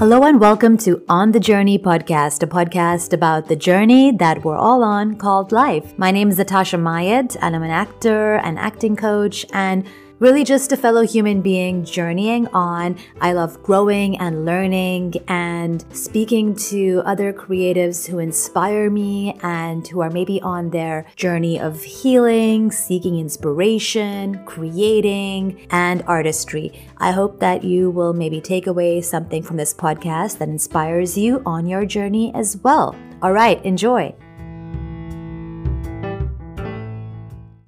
Hello and welcome to On the Journey podcast, a podcast about the journey that we're all on called life. My name is Natasha Mayet, and I'm an actor, an acting coach, and really just a fellow human being journeying on. I love growing and learning and speaking to other creatives who inspire me and who are maybe on their journey of healing, seeking inspiration, creating, and artistry. I hope that you will maybe take away something from this podcast that inspires you on your journey as well. All right, enjoy.